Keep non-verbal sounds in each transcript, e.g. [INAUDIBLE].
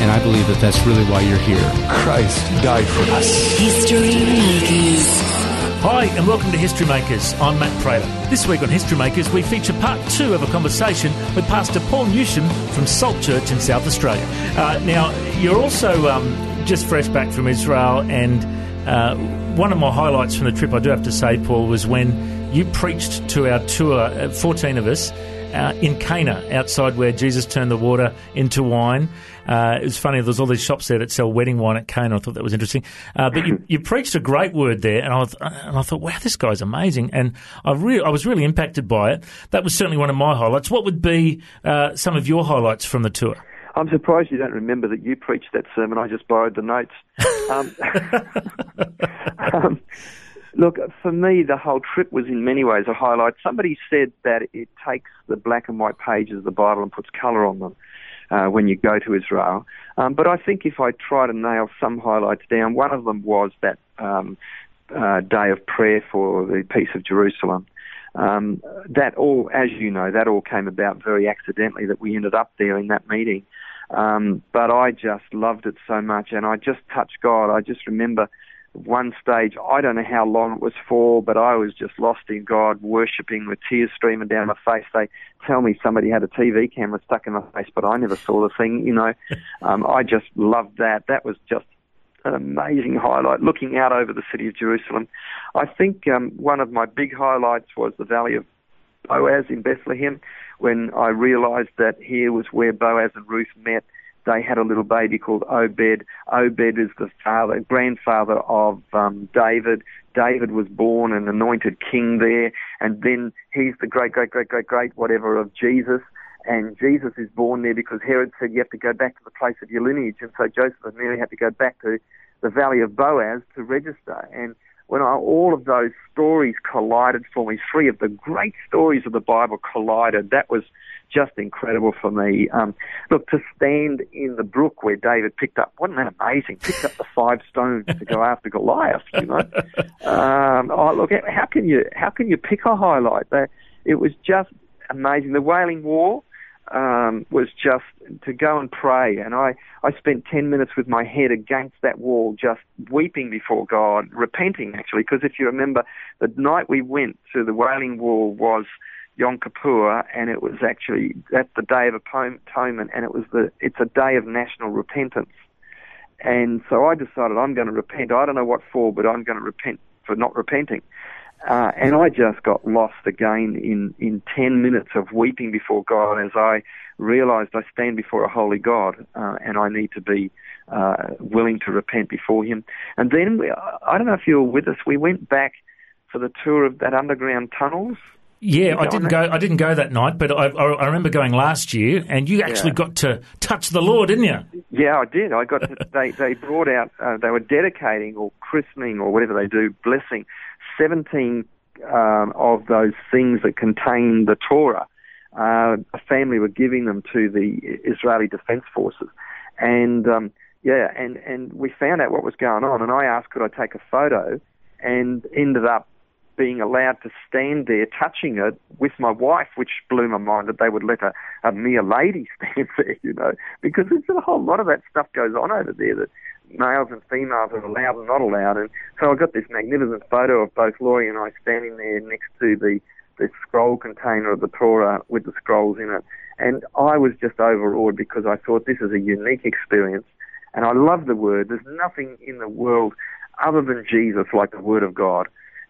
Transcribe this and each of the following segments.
And I believe that that's really why you're here. Christ died for us. History Makers. Hi, and welcome to History Makers. I'm Matt Prater. This week on History Makers, we feature part two of a conversation with Pastor Paul Newsham from Salt Church in South Australia. Uh, now, you're also um, just fresh back from Israel, and uh, one of my highlights from the trip, I do have to say, Paul, was when you preached to our tour, uh, 14 of us, uh, in Cana, outside where Jesus turned the water into wine. Uh, it was funny, there's all these shops there that sell wedding wine at Cana. I thought that was interesting. Uh, but you, [LAUGHS] you preached a great word there, and I, was, and I thought, wow, this guy's amazing. And I, re- I was really impacted by it. That was certainly one of my highlights. What would be uh, some of your highlights from the tour? I'm surprised you don't remember that you preached that sermon. I just borrowed the notes. Um, [LAUGHS] [LAUGHS] um, look, for me, the whole trip was in many ways a highlight. Somebody said that it takes the black and white pages of the Bible and puts colour on them. Uh, when you go to Israel. Um, but I think if I try to nail some highlights down, one of them was that um, uh, day of prayer for the peace of Jerusalem. Um, that all, as you know, that all came about very accidentally that we ended up there in that meeting. Um, but I just loved it so much, and I just touched God. I just remember one stage, I don't know how long it was for, but I was just lost in God, worshipping with tears streaming down my face. They tell me somebody had a TV camera stuck in my face, but I never saw the thing, you know. [LAUGHS] Um, I just loved that. That was just an amazing highlight, looking out over the city of Jerusalem. I think um, one of my big highlights was the Valley of Boaz in Bethlehem, when I realized that here was where Boaz and Ruth met they had a little baby called Obed. Obed is the father, grandfather of um, David. David was born and anointed king there, and then he's the great, great, great, great, great whatever of Jesus. And Jesus is born there because Herod said you have to go back to the place of your lineage, and so Joseph and Mary had to go back to the valley of Boaz to register. And when I, all of those stories collided for me, three of the great stories of the Bible collided. That was just incredible for me. Um, look, to stand in the brook where David picked up, wasn't that amazing? Picked up the five stones to go after Goliath, you know. [LAUGHS] Um, oh, look, how can you how can you pick a highlight? That it was just amazing. The Wailing Wall um, was just to go and pray, and I I spent ten minutes with my head against that wall, just weeping before God, repenting actually, because if you remember, the night we went to the Wailing Wall was Yom Kippur, and it was actually that's the day of atonement, and it was the it's a day of national repentance. And so I decided I'm going to repent. I don't know what for, but I'm going to repent for not repenting. Uh, and I just got lost again in, in 10 minutes of weeping before God as I realized I stand before a holy God uh, and I need to be uh, willing to repent before Him. And then, we, I don't know if you were with us, we went back for the tour of that underground tunnels yeah, I didn't go. I didn't go that night, but I, I remember going last year, and you actually Yeah. got to touch the Torah, didn't you? Yeah, I did. I got to, [LAUGHS] they they brought out uh, they were dedicating or christening or whatever they do, blessing seventeen um, of those things that contain the Torah. Uh, a family were giving them to the Israeli Defense Forces, and um, yeah, and and we found out what was going on, and I asked could I take a photo, and ended up being allowed to stand there touching it with my wife, which blew my mind that they would let a, a mere lady [LAUGHS] stand there, you know, because there's a whole lot of that stuff goes on over there that males and females are allowed and not allowed. And so I got this magnificent photo of both Laurie and I standing there next to the, the scroll container of the Torah with the scrolls in it. And I was just overawed because I thought this is a unique experience. And I love the Word. There's nothing in the world other than Jesus like the Word of God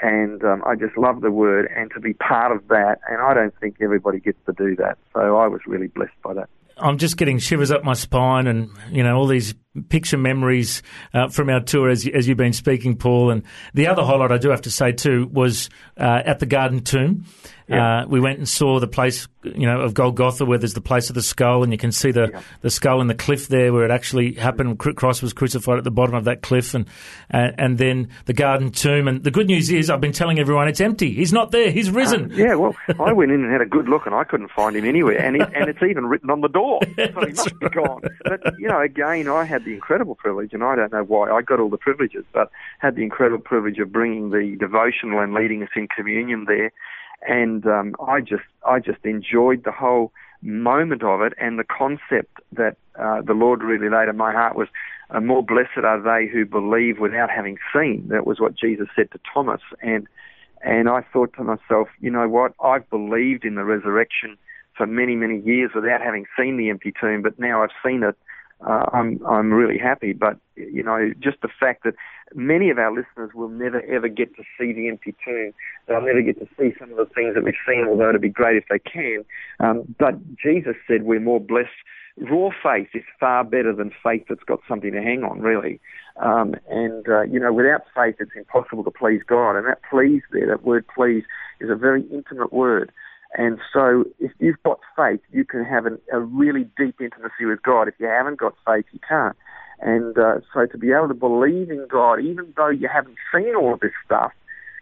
and um, I just love the word and to be part of that. And I don't think everybody gets to do that, so I was really blessed by that. I'm just getting shivers up my spine, and you know all these picture memories uh, from our tour as, as you've been speaking, Paul. And the other highlight I do have to say too was uh, at the Garden Tomb. Yeah. Uh, we went and saw the place, you know, of Golgotha, where there's the place of the skull, and you can see the, Yeah. the skull in the cliff there, where it actually happened. Christ was crucified at the bottom of that cliff, and uh, and then the Garden Tomb. And the good news is, I've been telling everyone it's empty. He's not there. He's risen. Yeah, well, [LAUGHS] I went in and had a good look, and I couldn't find him anywhere, and it, and it's even written on the door, [LAUGHS] so he must be gone. But you know, again, I had the incredible privilege, and I don't know why I got all the privileges, but had the incredible privilege of bringing the devotional and leading us in communion there, and um, I just I just enjoyed the whole moment of it, and the concept that uh, the Lord really laid in my heart was. Uh, more blessed are they who believe without having seen. That was what Jesus said to Thomas, and and I thought to myself, you know what? I've believed in the resurrection for many, many years without having seen the empty tomb, but now I've seen it. Uh, I'm I'm really happy. But you know, just the fact that many of our listeners will never ever get to see the empty tomb. They'll never get to see some of the things that we've seen, although it'd be great if they can. Um, but Jesus said we're more blessed. Raw faith is far better than faith that's got something to hang on, really. Um, and uh, you know, without faith, it's impossible to please God. And that please there, that word please, is a very intimate word. And so, if you've got faith, you can have an, a really deep intimacy with God. If you haven't got faith, you can't. And uh, so, to be able to believe in God, even though you haven't seen all of this stuff,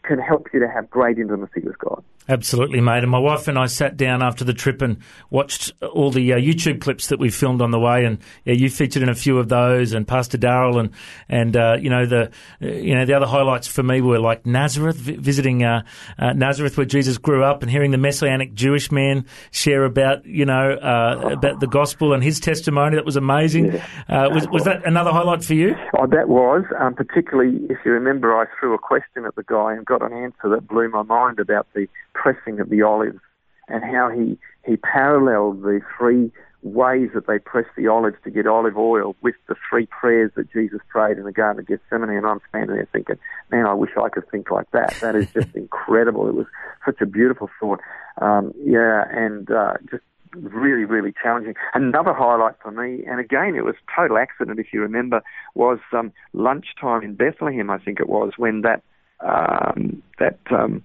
can help you to have great intimacy with God. Absolutely, mate. And my wife and I sat down after the trip and watched all the uh, YouTube clips that we filmed on the way. And yeah, you featured in a few of those, and Pastor Darrell, and and uh, you know the uh, you know the other highlights for me were like Nazareth, vi- visiting uh, uh, Nazareth where Jesus grew up, and hearing the Messianic Jewish man share about you know uh, about the gospel and his testimony. That was amazing. Uh, was was that another highlight for you? Oh, that was, um, particularly if you remember, I threw a question at the guy and got an answer that blew my mind about the pressing of the olives and how he, he paralleled the three ways that they press the olives to get olive oil with the three prayers that Jesus prayed in the Garden of Gethsemane. And I'm standing there thinking, man, I wish I could think like that. That is just [LAUGHS] incredible. It was such a beautiful thought. Um, yeah, and uh, just really, really challenging. Another highlight for me, and again, it was total accident, if you remember, was um, lunchtime in Bethlehem, I think it was, when that um, that um,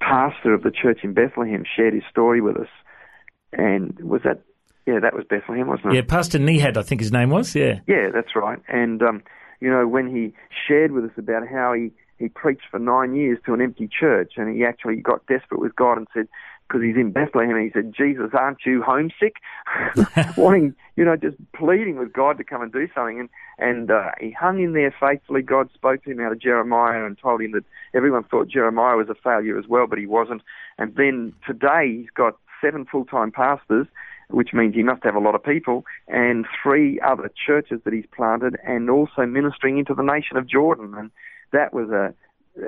pastor of the church in Bethlehem shared his story with us. And was that, yeah, that was Bethlehem, wasn't it? Yeah, Pastor Nehad, I think his name was. Yeah. Yeah, that's right. And um, you know, when he shared with us about how he he preached for nine years to an empty church, and he actually got desperate with God and said, because he's in Bethlehem, and he said, "Jesus, aren't you homesick?" [LAUGHS] Wanting, you know, just pleading with God to come and do something, and and uh, he hung in there faithfully. God spoke to him out of Jeremiah and told him that everyone thought Jeremiah was a failure as well, but he wasn't. And then today he's got seven full-time pastors which means he must have a lot of people, and three other churches that he's planted, and also ministering into the nation of Jordan. And that was a,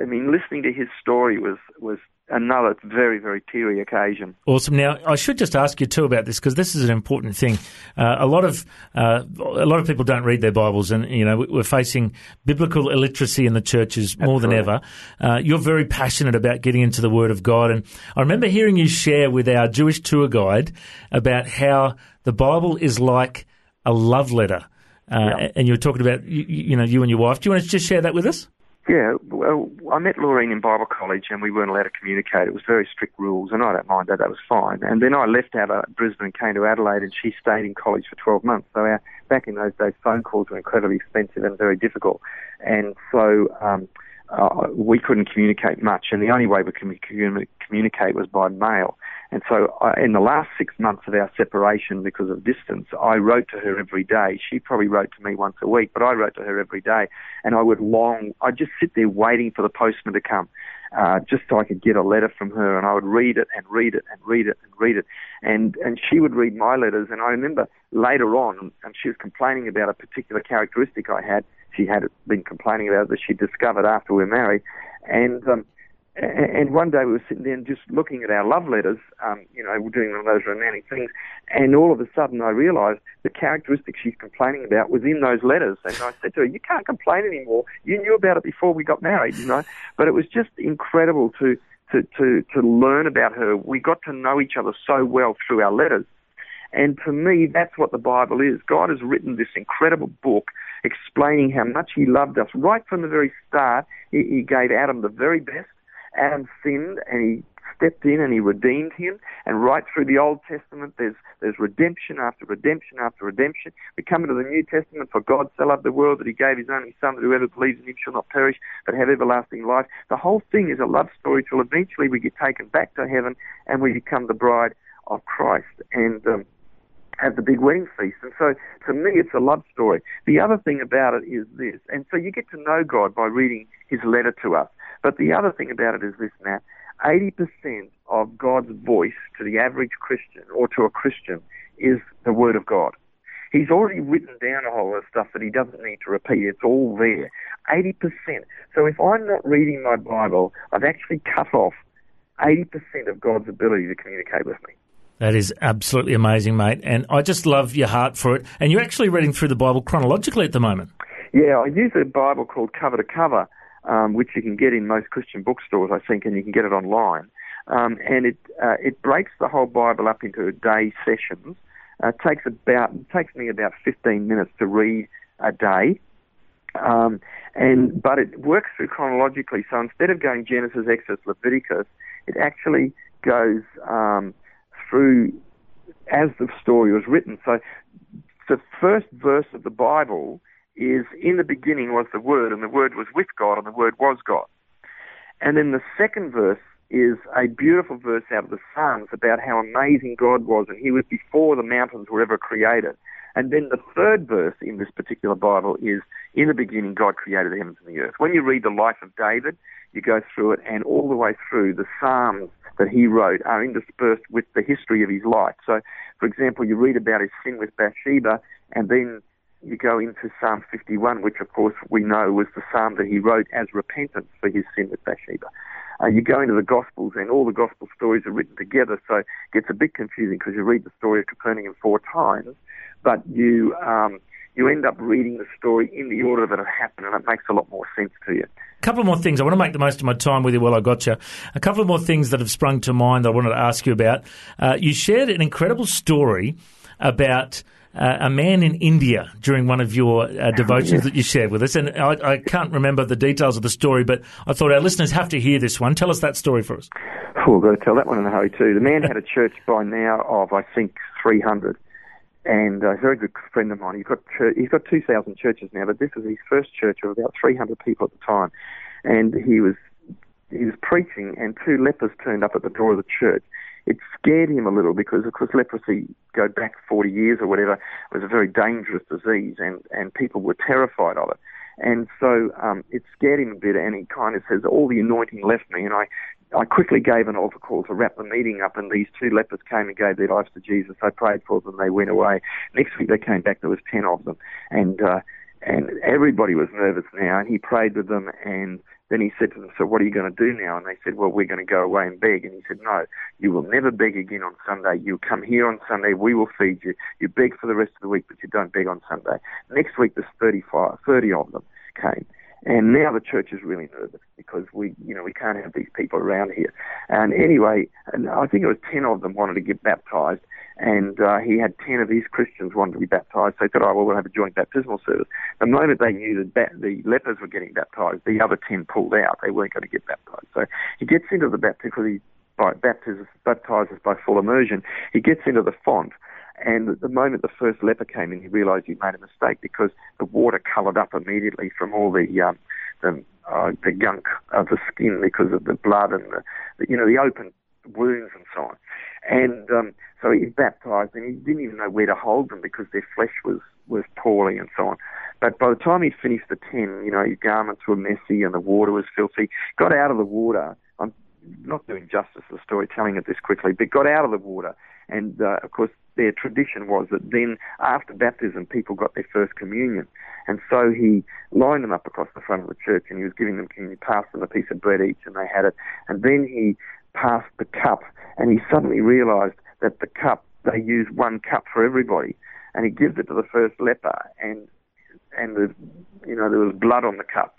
I mean, listening to his story was was another very very teary occasion. Awesome. Now, I should just ask you too about this because this is an important thing. Uh, a lot of uh, a lot of people don't read their Bibles, and you know we're facing biblical illiteracy in the churches more than ever. Uh, you're very passionate about getting into the Word of God, and I remember hearing you share with our Jewish tour guide about how the Bible is like a love letter. Uh, Yeah. And you were talking about you, you know you and your wife. Do you want to just share that with us? Yeah, well, I met Laureen in Bible college and we weren't allowed to communicate. It was very strict rules and I don't mind that, that was fine. And then I left out of Brisbane and came to Adelaide and she stayed in college for 12 months. So our, back in those days, phone calls were incredibly expensive and very difficult. And so, um, uh, we couldn't communicate much, and the only way we could commu- communicate was by mail. And so, I, in the last six months of our separation, because of distance, I wrote to her every day. She probably wrote to me once a week, but I wrote to her every day, and I would long. I'd just sit there waiting for the postman to come, uh, just so I could get a letter from her, and I would read it and read it and read it and read it, and and she would read my letters. And I remember later on, and she was complaining about a particular characteristic I had. She had been complaining about that she discovered after we were married, and um, and one day we were sitting there and just looking at our love letters, um, you know, we're doing all those romantic things, and all of a sudden I realised the characteristic she's complaining about was in those letters. And I said to her, "You can't complain anymore. You knew about it before we got married, you know." But it was just incredible to to to to learn about her. We got to know each other so well through our letters. And to me, that's what the Bible is. God has written this incredible book explaining how much He loved us. Right from the very start, He, he gave Adam the very best. Adam sinned and He stepped in and he redeemed him. And right through the Old Testament, there's, there's redemption after redemption after redemption. We come into the New Testament, for God so loved the world that he gave his only son that whoever believes in him shall not perish, but have everlasting life. The whole thing is a love story till eventually we get taken back to heaven and we become the bride of Christ. And, um, have the big wedding feast. And so to me, it's a love story. The other thing about it is this. And so you get to know God by reading his letter to us. But the other thing about it is this, Matt. 80% of God's voice to the average Christian or to a Christian is the Word of God. He's already written down a whole lot of stuff that he doesn't need to repeat. It's all there. 80%. So if I'm not reading my Bible, I've actually cut off 80% of God's ability to communicate with me. That is absolutely amazing, mate. And I just love your heart for it. And you're actually reading through the Bible chronologically at the moment. Yeah, I use a Bible called Cover to Cover um, which you can get in most Christian bookstores, I think, and you can get it online. Um, and it uh, it breaks the whole Bible up into day sessions. Uh, it takes about takes me about 15 minutes to read a day. Um, and but it works through chronologically. So instead of going Genesis, Exodus, Leviticus, it actually goes um, through as the story was written. So the first verse of the Bible is in the beginning was the Word, and the Word was with God, and the Word was God. And then the second verse is a beautiful verse out of the Psalms about how amazing God was, and He was before the mountains were ever created. And then the third verse in this particular Bible is, in the beginning, God created the heavens and the earth. When you read the life of David, you go through it, and all the way through, the Psalms that he wrote are interspersed with the history of his life. So, for example, you read about his sin with Bathsheba, and then you go into Psalm 51, which of course we know was the psalm that he wrote as repentance for his sin with Bathsheba. Uh, you go into the Gospels, and all the Gospel stories are written together, so it gets a bit confusing because you read the story of Capernaum four times, but you um, you end up reading the story in the order that it happened, and it makes a lot more sense to you. A couple of more things. I want to make the most of my time with you while I got you. A couple of more things that have sprung to mind that I wanted to ask you about. Uh, you shared an incredible story about uh, a man in India during one of your uh, devotions yes. that you shared with us. And I, I, can't remember the details of the story, but I thought our listeners have to hear this one. Tell us that story for us. Oh, we've got to tell that one in a hurry too. The man [LAUGHS] had a church by now of, I think, 300. And a very good friend of mine. He's got church, he's got 2,000 churches now, but this was his first church of about 300 people at the time. And he was he was preaching, and two lepers turned up at the door of the church it scared him a little because, of course, leprosy, go back 40 years or whatever, was a very dangerous disease and, and people were terrified of it. And so um, it scared him a bit, and he kind of says, All the anointing left me. And I, I quickly gave an altar call to wrap the meeting up, and these two lepers came and gave their lives to Jesus. I prayed for them, they went away. Next week they came back, there was 10 of them. And, uh, and everybody was nervous now, and he prayed with them, and then he said to them, So what are you going to do now? And they said, Well, we're going to go away and beg. And he said, No, you will never beg again on Sunday. You come here on Sunday, we will feed you. You beg for the rest of the week, but you don't beg on Sunday. Next week, there's 35, 30 of them came. And now the church is really nervous because we, you know, we can't have these people around here. And anyway, and I think it was 10 of them wanted to get baptized and uh, he had 10 of his Christians wanted to be baptized. So he said, oh, well, we'll have a joint baptismal service. The moment they knew that ba- the lepers were getting baptized, the other 10 pulled out. They weren't going to get baptized. So he gets into the baptism because he by, baptizes, baptizes by full immersion. He gets into the font. And the moment the first leper came in, he realized he'd made a mistake because the water colored up immediately from all the, um, the, uh, the gunk of the skin because of the blood and the, the you know, the open wounds and so on. And um, so he baptized, and he didn't even know where to hold them because their flesh was was poorly and so on. But by the time he'd finished the ten, you know, his garments were messy and the water was filthy. Got out of the water. I'm not doing justice to the story, telling it this quickly, but got out of the water. And uh, of course, their tradition was that then after baptism, people got their first communion. And so he lined them up across the front of the church and he was giving them communion, passed them a piece of bread each and they had it. And then he passed the cup and he suddenly realized that the cup, they use one cup for everybody. And he gives it to the first leper and, and the, you know, there was blood on the cup.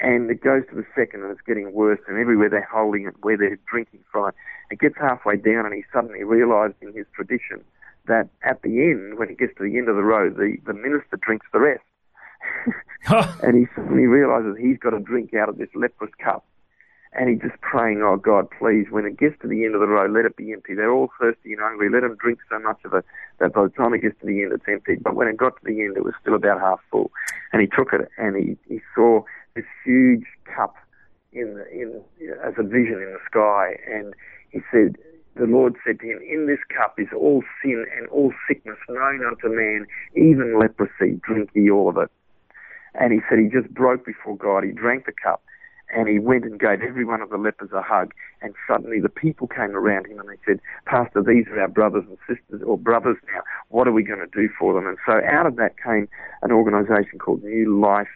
And it goes to the second and it's getting worse and everywhere they're holding it, where they're drinking from it. It gets halfway down and he suddenly realized in his tradition that at the end, when he gets to the end of the road, the, the minister drinks the rest. [LAUGHS] and he suddenly realizes he's got to drink out of this leprous cup. And he's just praying, oh God, please, when it gets to the end of the road, let it be empty. They're all thirsty and hungry. Let them drink so much of it that by the time it gets to the end, it's empty. But when it got to the end, it was still about half full. And he took it and he, he saw this huge cup in, the, in as a vision in the sky. And he said, the Lord said to him, In this cup is all sin and all sickness known unto man, even leprosy. Drink ye all of it. And he said he just broke before God. He drank the cup and he went and gave every one of the lepers a hug. And suddenly the people came around him and they said, Pastor, these are our brothers and sisters, or brothers now. What are we going to do for them? And so out of that came an organisation called New Life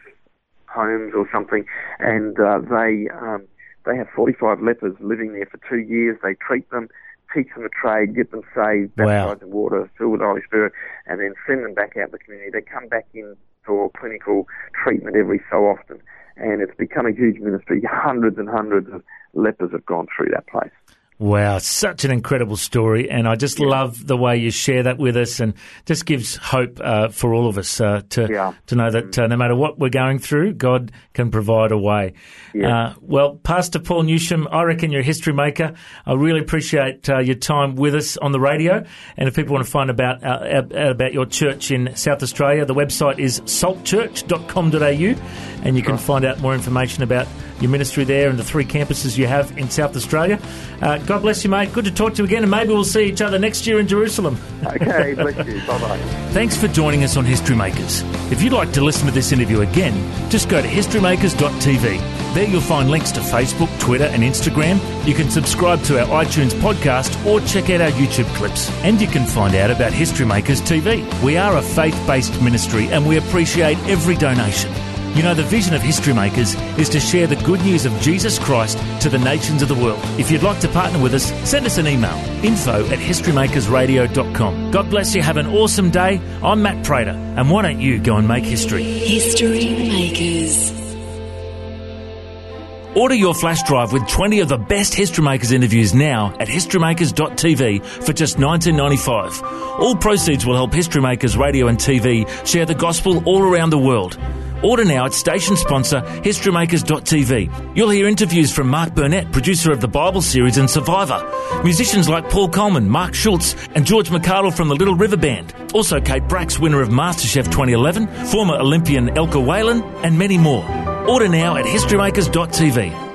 Homes or something, and uh, they um, they have 45 lepers living there for two years. They treat them teach them a trade, get them saved, baptized in water, filled with the Holy Spirit, and then send them back out in the community. They come back in for clinical treatment every so often, and it's become a huge ministry. Hundreds and hundreds of lepers have gone through that place. Wow, such an incredible story, and I just yeah. love the way you share that with us, and just gives hope uh, for all of us uh, to yeah. to know that uh, no matter what we're going through, God can provide a way. Yeah. Uh, well, Pastor Paul Newsham, I reckon you're a history maker. I really appreciate uh, your time with us on the radio, and if people want to find about uh, about your church in South Australia, the website is saltchurch.com.au, and you can find out more information about your ministry there and the three campuses you have in South Australia. Uh, God bless you, mate. Good to talk to you again, and maybe we'll see each other next year in Jerusalem. Okay, [LAUGHS] bless you. Bye bye. Thanks for joining us on History Makers. If you'd like to listen to this interview again, just go to historymakers.tv. There you'll find links to Facebook, Twitter, and Instagram. You can subscribe to our iTunes podcast or check out our YouTube clips. And you can find out about History Makers TV. We are a faith based ministry and we appreciate every donation. You know, the vision of History Makers is to share the good news of Jesus Christ to the nations of the world. If you'd like to partner with us, send us an email info at historymakersradio.com. God bless you. Have an awesome day. I'm Matt Prater, and why don't you go and make history? History Makers. Order your flash drive with 20 of the best History Makers interviews now at historymakers.tv for just $19.95. All proceeds will help History Makers Radio and TV share the gospel all around the world. Order now at station sponsor historymakers.tv. You'll hear interviews from Mark Burnett, producer of the Bible series and Survivor, musicians like Paul Colman, Mark Schultz, and George McArdle from the Little River Band, also Kate Bracks, winner of MasterChef 2011, former Olympian Elka Whalan, and many more. Order now at historymakers.tv.